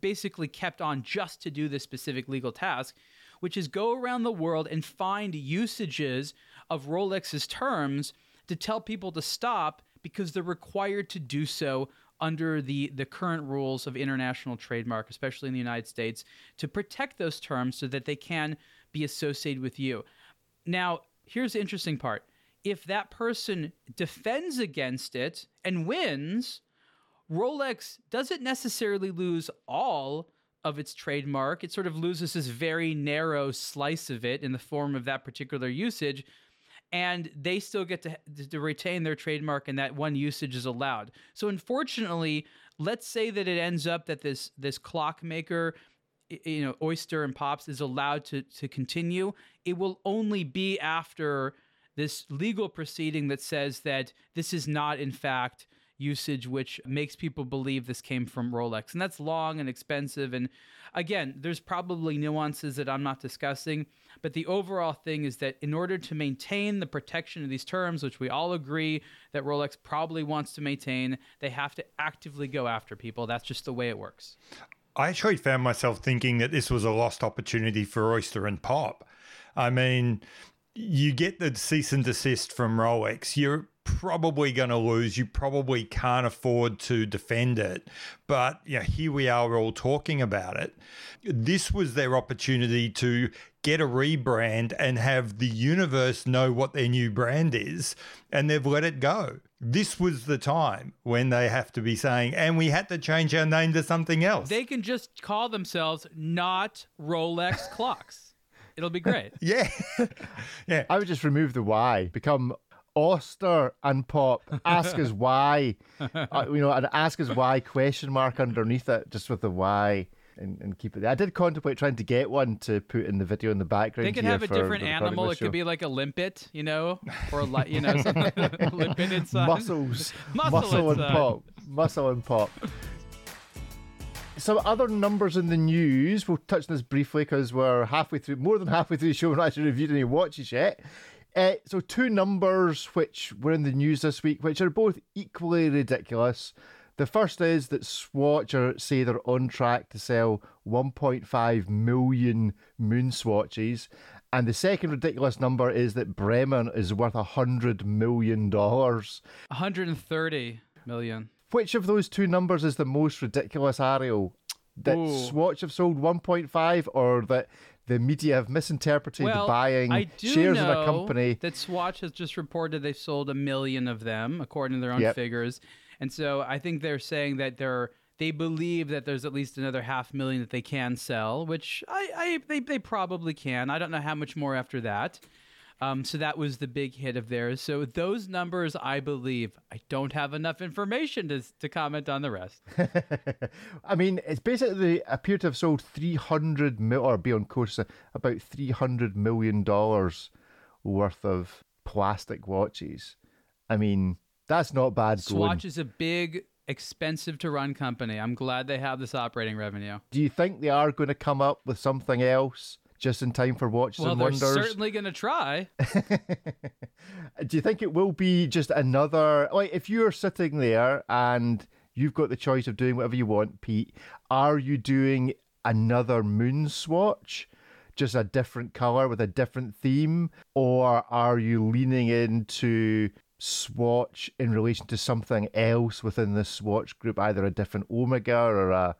basically kept on just to do this specific legal task, which is go around the world and find usages of Rolex's terms to tell people to stop because they're required to do so under the, the current rules of international trademark, especially in the United States, to protect those terms so that they can be associated with you. Now, here's the interesting part. If that person defends against it and wins, Rolex doesn't necessarily lose all of its trademark. It sort of loses this very narrow slice of it in the form of that particular usage. And they still get to, to retain their trademark, and that one usage is allowed. So, unfortunately, let's say that it ends up that this this clockmaker, you know, Oyster and Pops is allowed to to continue. It will only be after this legal proceeding that says that this is not, in fact, usage, which makes people believe this came from Rolex. And that's long and expensive. And again, there's probably nuances that I'm not discussing, but the overall thing is that in order to maintain the protection of these terms, which we all agree that Rolex probably wants to maintain, they have to actively go after people. That's just the way it works. I actually found myself thinking that this was a lost opportunity for Oyster and Pop. I mean, you get the cease and desist from Rolex. You're probably going to lose. You probably can't afford to defend it. But you know, here we are all talking about it. This was their opportunity to get a rebrand and have the universe know what their new brand is, and they've let it go. This was the time when they have to be saying, and we had to change our name to something else. They can just call themselves not Rolex clocks. It'll be great. yeah. yeah. I would just remove the Y, become Oster and Pop. Ask us why. uh, you know, and ask us why question mark underneath it, just with the why. And, and keep it. there. I did contemplate trying to get one to put in the video in the background. They could here have a for different the animal. It show. could be like a limpet, you know, or like you know, something limpet inside. muscles, Muscle muscle and pop, muscle and pop. Some other numbers in the news. We'll touch on this briefly because we're halfway through, more than halfway through the show. We're not actually reviewed any watches yet. Uh, so two numbers which were in the news this week, which are both equally ridiculous. The first is that Swatch are say they're on track to sell 1.5 million moon swatches. And the second ridiculous number is that Bremont is worth $100 million. 130 million. Which of those two numbers is the most ridiculous, Ariel? That Ooh. Swatch have sold 1.5 or that the media have misinterpreted Well, buying shares in a company? that Swatch has just reported they've sold a million of them, according to their own Yep. figures. And so I think they're saying that they're they believe that there's at least another half million that they can sell, which I, I they, they probably can. I don't know how much more after that. Um, so that was the big hit of theirs. So those numbers, I believe, I don't have enough information to to comment on the rest. I mean, it's basically they appear to have sold 300 mil or be on course about 300 million dollars worth of plastic watches. I mean, that's not bad going. Swatch is a big, expensive to run company. I'm glad they have this operating revenue. Do you think they are going to come up with something else just in time for Watches Well, and they're Wonders? certainly going to try. Do you think it will be just another like if you're sitting there and you've got the choice of doing whatever you want, Pete, are you doing another moon swatch? Just a different color with a different theme, or are you leaning into swatch in relation to something else within the swatch group, either a different omega or a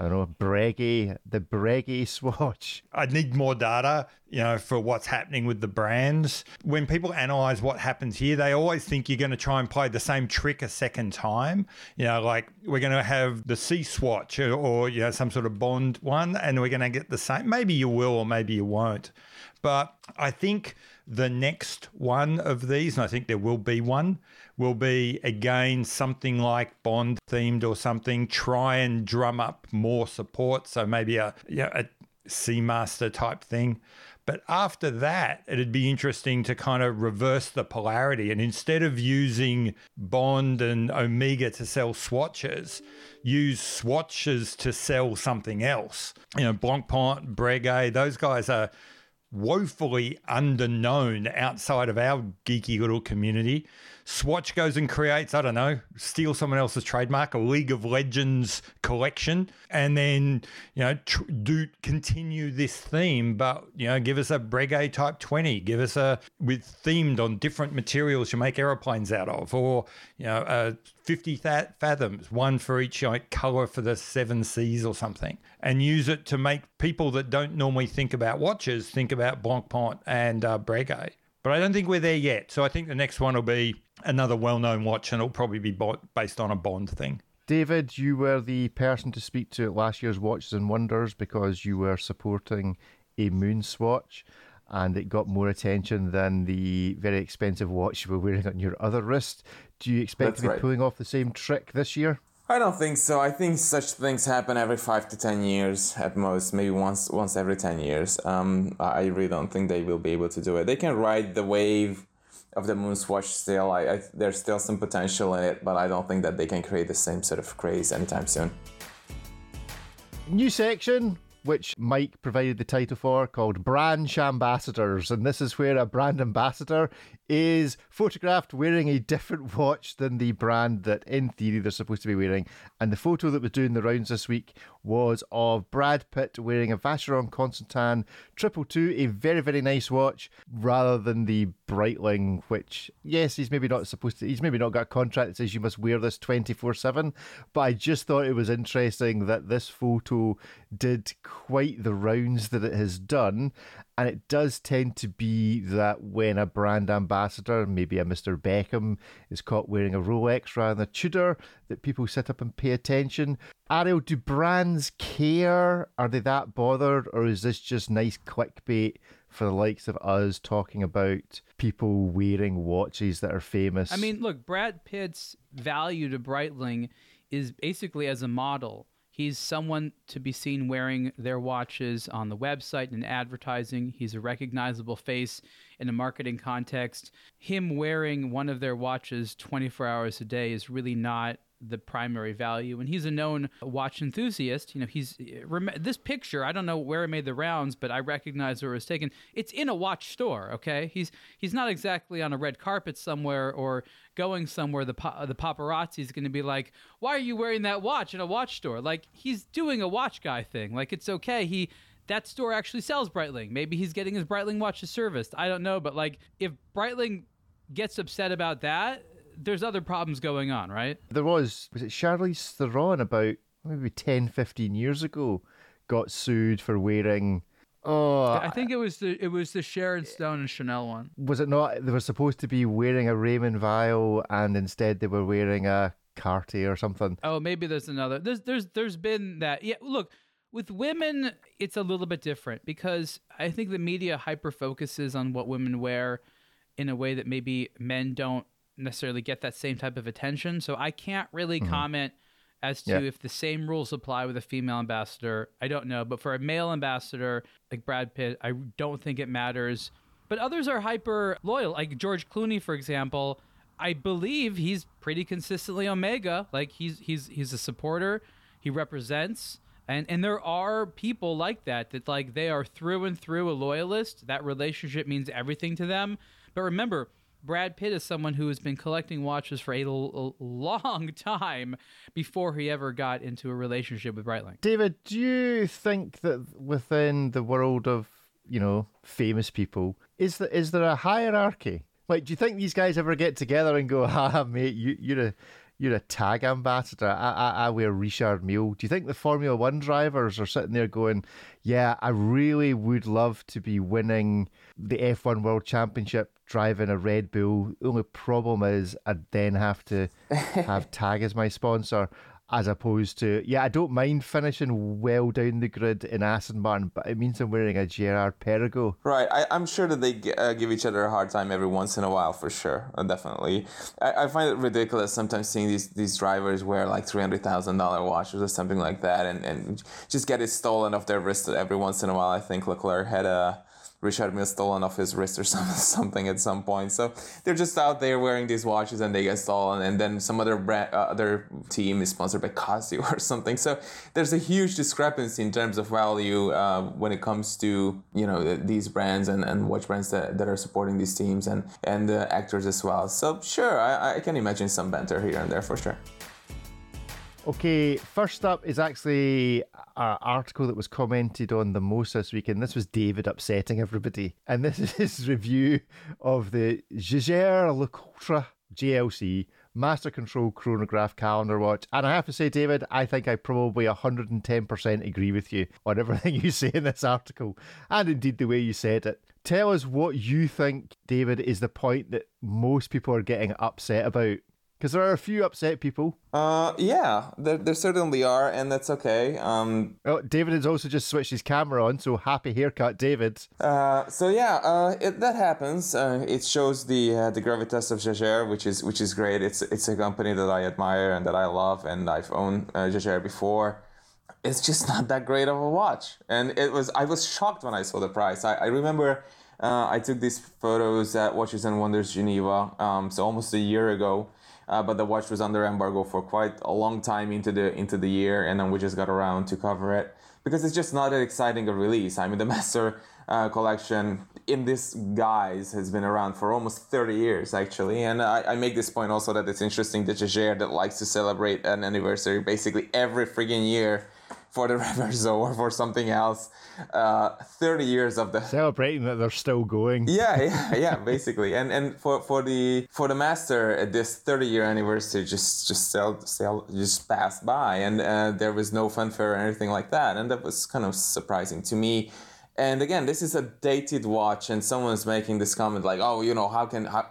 I don't know, Breguet, the Breguet swatch. I need more data, you know, for what's happening with the brands. When people analyze what happens here, they always think you're going to try and play the same trick a second time. You know, like we're going to have the C swatch or, or you know some sort of Bond one, and we're going to get the same. Maybe you will, or maybe you won't. But I think the next one of these, and I think there will be one, will be again something like Bond themed or something. Try and drum up more support. So maybe a yeah a Seamaster type thing. But after that, it'd be interesting to kind of reverse the polarity. And instead of using Bond and Omega to sell swatches, use swatches to sell something else. You know, Blancpain, Breguet, those guys are woefully underknown outside of our geeky little community. Swatch goes and creates, I don't know, steal someone else's trademark, a League of Legends collection, and then, you know, tr- do continue this theme, but, you know, give us a Breguet Type 20, give us a, with themed on different materials you make aeroplanes out of, or, you know, uh, 50 th- fathoms, one for each like color for the seven seas or something, and use it to make people that don't normally think about watches think about Blancpain and uh, Breguet. But I don't think we're there yet. So I think the next one will be another well-known watch, and it'll probably be bo- based on a Bond thing. David, you were the person to speak to at last year's Watches and Wonders because you were supporting a moon swatch and it got more attention than the very expensive watch you were wearing on your other wrist. Do you expect That's to be right. pulling off the same trick this year? I don't think so. I think such things happen every five to ten years at most, maybe once once every ten years. Um, I really don't think they will be able to do it. They can ride the wave of the Moonswatch still. I, I, there's still some potential in it, but I don't think that they can create the same sort of craze anytime soon. New section which Mike provided the title for, called Brand Ambassadors. And this is where a brand ambassador is photographed wearing a different watch than the brand that, in theory, they're supposed to be wearing. And the photo that was doing the rounds this week was of Brad Pitt wearing a Vacheron Constantin Triple Two, a very, very nice watch, rather than the Breitling, which, yes, he's maybe not supposed to, he's maybe not got a contract that says you must wear this 24 7. But I just thought it was interesting that this photo did quite the rounds that it has done. And it does tend to be that when a brand ambassador, maybe a Mr. Beckham, is caught wearing a Rolex rather than a Tudor, that people sit up and pay attention. Ariel, do brands care? Are they that bothered? Or is this just nice clickbait for the likes of us talking about people wearing watches that are famous? I mean, look, Brad Pitt's value to Breitling is basically as a model. He's someone to be seen wearing their watches on the website and advertising. He's a recognizable face in a marketing context. Him wearing one of their watches 24 hours a day is really not the primary value. And he's a known watch enthusiast. You know he's this picture i don't know where it made the rounds but i recognize where it was taken. It's in a watch store okay? He's he's not exactly on a red carpet somewhere or going somewhere. The the paparazzi is going to be like why are you wearing that watch in a watch store? Like he's doing a watch guy thing. Like it's okay. He that store actually sells breitling. Maybe he's getting his breitling watches serviced. I don't know. But like if breitling gets upset about that there's other problems going on, right? There was, was it Charlize Theron about maybe 10, 15 years ago got sued for wearing. Oh, I think it was the it was the Sharon Stone and Chanel one. Was it not? They were supposed to be wearing a Raymond Weil, and instead they were wearing a Cartier or something. Oh, maybe there's another. There's there's there's been that. Yeah, look, with women, it's a little bit different because I think the media hyper focuses on what women wear in a way that maybe men don't necessarily get that same type of attention. So I can't really mm-hmm. comment as to yeah. if the same rules apply with a female ambassador. I don't know. But for a male ambassador like Brad Pitt, I don't think it matters. But others are hyper loyal. Like George Clooney, for example, I believe he's pretty consistently Omega. Like he's he's he's a supporter. He represents. And, and there are people like that that like they are through and through a loyalist. That relationship means everything to them. But remember, Brad Pitt is someone who has been collecting watches for a, l- long time before he ever got into a relationship with Breitling. David, do you think that within the world of you know famous people, is there is there a hierarchy? Like, do you think these guys ever get together and go, "Ha, mate, you, you're a you're a tag ambassador. I, I, I wear Richard Mille. Do you think the Formula One drivers are sitting there going, yeah, I really would love to be winning the F1 World Championship driving a Red Bull. The only problem is I'd then have to have tag as my sponsor as opposed to yeah, I don't mind finishing well down the grid in Aston Martin, but it means I'm wearing a Girard Perregaux. Right, I, am sure that they uh, give each other a hard time every once in a while for sure, uh, definitely. I, I, find it ridiculous sometimes seeing these these drivers wear like three hundred thousand dollar watches or something like that, and and just get it stolen off their wrist every once in a while. I think Leclerc had a Richard Mille stolen off his wrist or some, something at some point. So they're just out there wearing these watches and they get stolen, and then some other brand, uh, other team is sponsored by Casio or something. So there's a huge discrepancy in terms of value uh, when it comes to you know these brands and, and watch brands that, that are supporting these teams and and the actors as well. So sure, I, I can imagine some banter here and there for sure. Okay, first up is actually an article that was commented on the most this week, and this was David upsetting everybody. And this is his review of the Jaeger LeCoultre JLC Master Control Chronograph Calendar Watch. And I have to say, David, I think I probably 110% agree with you on everything you say in this article, and indeed the way you said it. Tell us what you think, David, is the point that most people are getting upset about because there are a few upset people. Uh, yeah, there, there certainly are, and that's okay. Um, oh, David has also just switched his camera on, so happy haircut, David. Uh, so yeah, uh, it, that happens. Uh, it shows the uh, the gravitas of Jaeger, which is which is great. It's it's a company that I admire and that I love, and I've owned uh, Jaeger before. It's just not that great of a watch, and it was. I was shocked when I saw the price. I, I remember Uh, I took these photos at Watches and Wonders Geneva, um, so almost a year ago. Uh, but the watch was under embargo for quite a long time into the into the year, and then we just got around to cover it. Because it's just not that exciting a release. I mean, the Master uh, collection in this guise has been around for almost 30 years actually. And I, I make this point also that it's interesting that Jaeger that likes to celebrate an anniversary basically every friggin' year for the Reverso or for something else. Uh, 30 years of the celebrating that they're still going. Yeah, yeah, yeah, basically. And and for, for the for the master, at this 30 year anniversary just just sell, sell, just passed by, and uh, there was no fanfare or anything like that, and that was kind of surprising to me and again, this is a dated watch, and someone's making this comment like, "Oh, you know, how can how,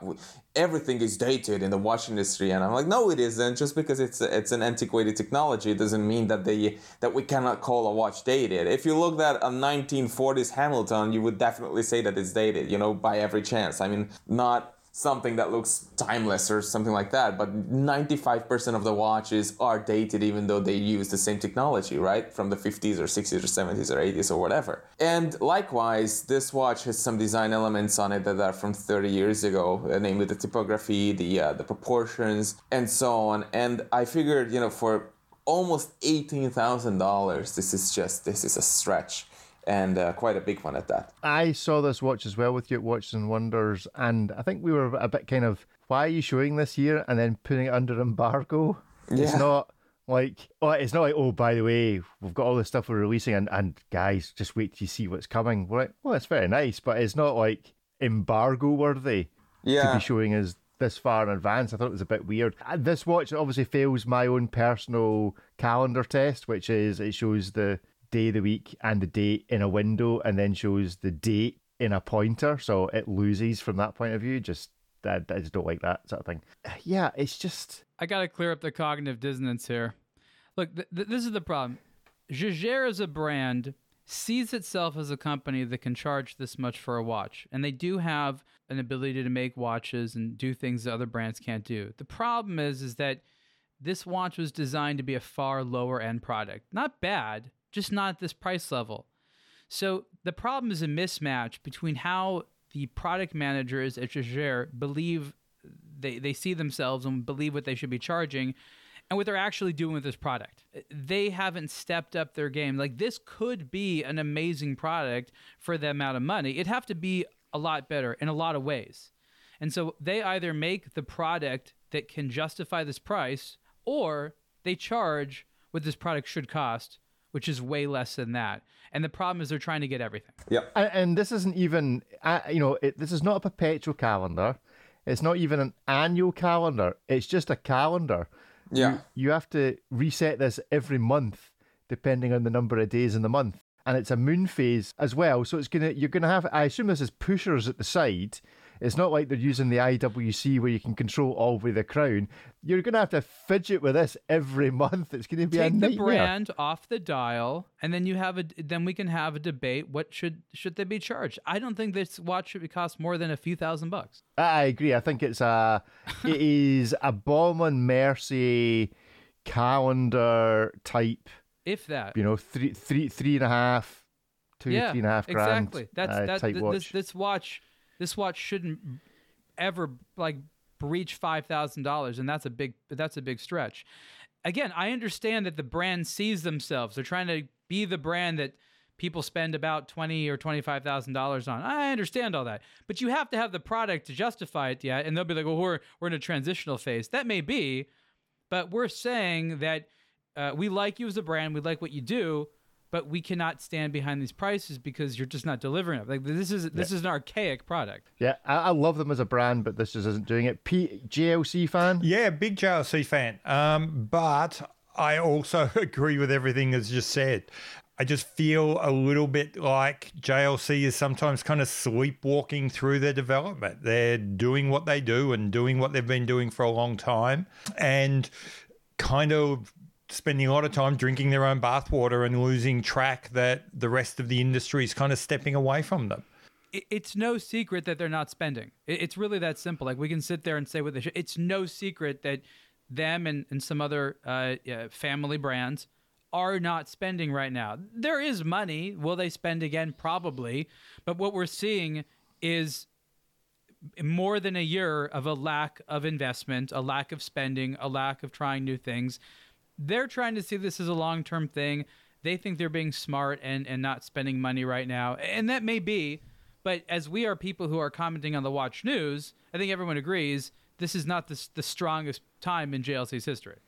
everything is dated in the watch industry?" And I'm like, "No, it isn't. Just because it's it's an antiquated technology it doesn't mean that they that we cannot call a watch dated. If you looked at a 1940s Hamilton, you would definitely say that it's dated. You know, by every chance. I mean, not something that looks timeless or something like that. But 95% of the watches are dated even though they use the same technology, right? From the 50s or 60s or 70s or 80s or whatever. And likewise, this watch has some design elements on it that are from 30 years ago, uh, namely the typography, the uh, the proportions, and so on. And I figured, you know, for almost $18,000, this is just this is a stretch and uh, quite a big one at that. I saw this watch as well with you at Watches and Wonders, and I think we were a bit kind of, why are you showing this here and then putting it under embargo? Yeah. It's not like, oh, it's not like, oh, by the way, we've got all this stuff we're releasing, and, and guys, just wait to see what's coming. We're like, well, it's very nice, but it's not like embargo worthy yeah. to be showing us this far in advance. I thought it was a bit weird. Uh, this watch obviously fails my own personal calendar test, which is it shows the day of the week and the date in a window and then shows the date in a pointer. So it loses from that point of view. Just I, I just don't like that sort of thing. Yeah, it's just. I got to clear up the cognitive dissonance here. Look, th- th- this is the problem. Jaeger is a brand sees itself as a company that can charge this much for a watch. And they do have an ability to make watches and do things that other brands can't do. The problem is is that this watch was designed to be a far lower end product. Not bad, just not at this price level. So the problem is a mismatch between how the product managers at Jaeger believe they, they see themselves and believe what they should be charging and what they're actually doing with this product. They haven't stepped up their game. Like this could be an amazing product for the amount of money. It'd have to be a lot better in a lot of ways. And so they either make the product that can justify this price or they charge what this product should cost which is way less than that. And the problem is they're trying to get everything. Yeah. And, and this isn't even, uh, you know, it, this is not a perpetual calendar. It's not even an annual calendar. It's just a calendar. Yeah. You, you have to reset this every month, depending on the number of days in the month. And it's a moon phase as well. So it's gonna you're gonna have I assume this is pushers at the side it's not like they're using the IWC where you can control all with the crown. You're going to have to fidget with this every month. It's going to be Take a nightmare. the brand off the dial, and then you have a then we can have a debate. What should should they be charged? I don't think this watch should cost more than a few thousand bucks. I agree. I think it's a it is a Baume & Mercier calendar type. If that, you know, three three three and a half, two yeah, three and a half grand. Exactly. That's uh, that. Th- this this watch this watch shouldn't ever like breach five thousand dollars, and that's a big that's a big stretch. Again, I understand that the brand sees themselves; they're trying to be the brand that people spend about twenty or twenty five thousand dollars on. I understand all that, but you have to have the product to justify it. Yeah, and they'll be like, "Well, we're we're in a transitional phase." That may be, but we're saying that uh, we like you as a brand, we like what you do, but we cannot stand behind these prices because you're just not delivering it. Like this is this yeah. is an archaic product. Yeah, I, I, love them as a brand, but this just isn't doing it. P- JLC fan? Yeah, big JLC fan. Um, but I also agree with everything that's just said. I just feel a little bit like JLC is sometimes kind of sleepwalking through their development. They're doing what they do and doing what they've been doing for a long time and kind of spending a lot of time drinking their own bathwater and losing track that the rest of the industry is kind of stepping away from them. It's no secret that they're not spending. It's really that simple. Like we can sit there and say what they. It's no secret that them and, and some other uh, family brands are not spending right now. There is money. Will they spend again? Probably. But what we're seeing is more than a year of a lack of investment, a lack of spending, a lack of trying new things. They're trying to see this as a long term thing. They think they're being smart and, and not spending money right now. And that may be, but as we are people who are commenting on the Watch News, I think everyone agrees this is not the, the strongest time in JLC's history.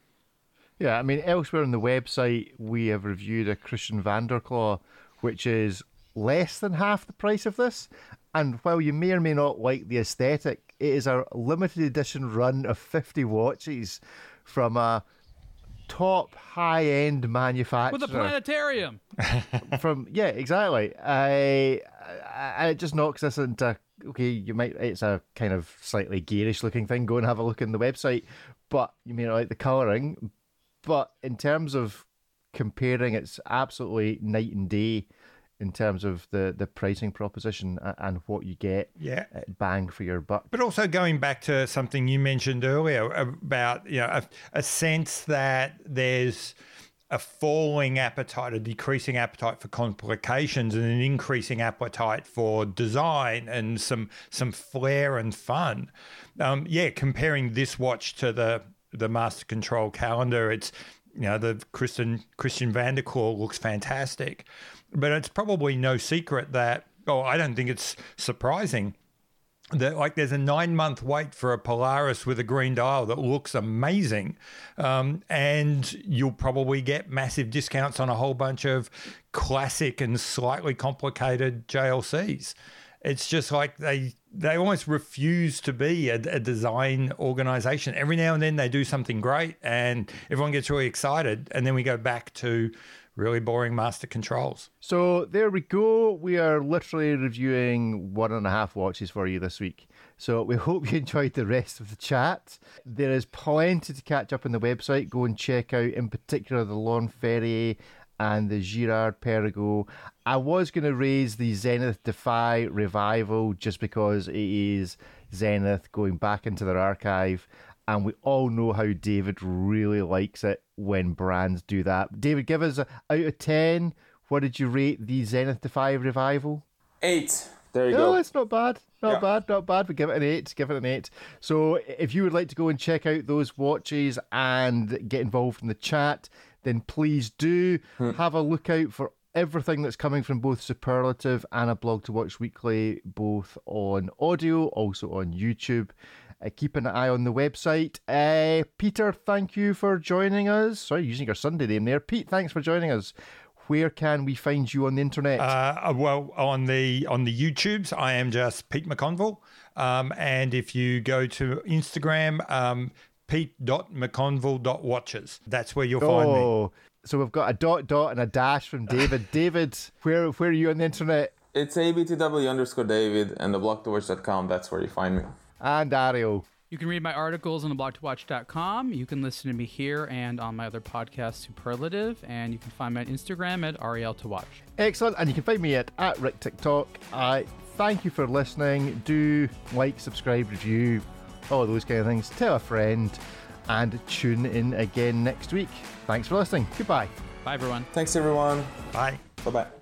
Yeah, I mean, elsewhere on the website, we have reviewed a Christiaan van der Klaauw, which is less than half the price of this. And while you may or may not like the aesthetic, it is a limited edition run of 50 watches from a top high end manufacturer with a planetarium. from yeah, exactly. I, I it just knocks us into okay. You might it's a kind of slightly garish looking thing. Go and have a look in the website, but you may not like the coloring. But in terms of comparing, it's absolutely night and day in terms of the, the pricing proposition and what you get yeah. Uh, bang for your buck. But also going back to something you mentioned earlier about you know a, a sense that there's a falling appetite, a decreasing appetite for complications, and an increasing appetite for design and some some flair and fun. Um, yeah, comparing this watch to the the Master Control calendar, it's you know the Christian Christiaan van der Klaauw looks fantastic. But it's probably no secret that, oh, I don't think it's surprising that like there's a nine month wait for a Polaris with a green dial that looks amazing. Um, and you'll probably get massive discounts on a whole bunch of classic and slightly complicated JLCs. It's just like they they almost refuse to be a, a design organization. Every now and then they do something great and everyone gets really excited. And then we go back to really boring master controls. So there we go. We are literally reviewing one and a half watches for you this week. So we hope you enjoyed the rest of the chat. There is plenty to catch up on the website. Go and check out, in particular, the Laurent Ferrier and the Girard Perregaux. I was going to raise the Zenith Defy revival just because it is Zenith going back into their archive and we all know how David really likes it when brands do that. David, give us a, out of 10, what did you rate the Zenith Defy revival? Eight. There you no, go. No, it's not bad. Not Yeah. bad, not bad. We give it an eight. Give it an eight. So, if you would like to go and check out those watches and get involved in the chat, then please do hmm. have a look out for everything that's coming from both Superlative and a blog to watch weekly, both on audio, also on YouTube. Uh, keep an eye on the website. Uh, Peter, thank you for joining us. Sorry, using your Sunday name there. Pete, thanks for joining us. Where can we find you on the internet? Uh, well, on the on the YouTubes, I am just Pete McConville, um, and if you go to Instagram, um, pete.mcconville.watches, that's where you'll find me. Oh, so we've got a dot dot and a dash from David. David, where where are you on the internet? It's abtw underscore David and the blogtowatch.com. That's where you find me. And Ariel. You can read my articles on the theblogtowatch.com. You can listen to me here and on my other podcast, Superlative. And you can find me on Instagram at Ariel to watch. Excellent. And you can find me at, at Rick TikTok. I thank you for listening. Do like, subscribe, review, all those kind of things. Tell a friend and tune in again next week. Thanks for listening. Goodbye. Bye, everyone. Thanks, everyone. Bye. Bye bye.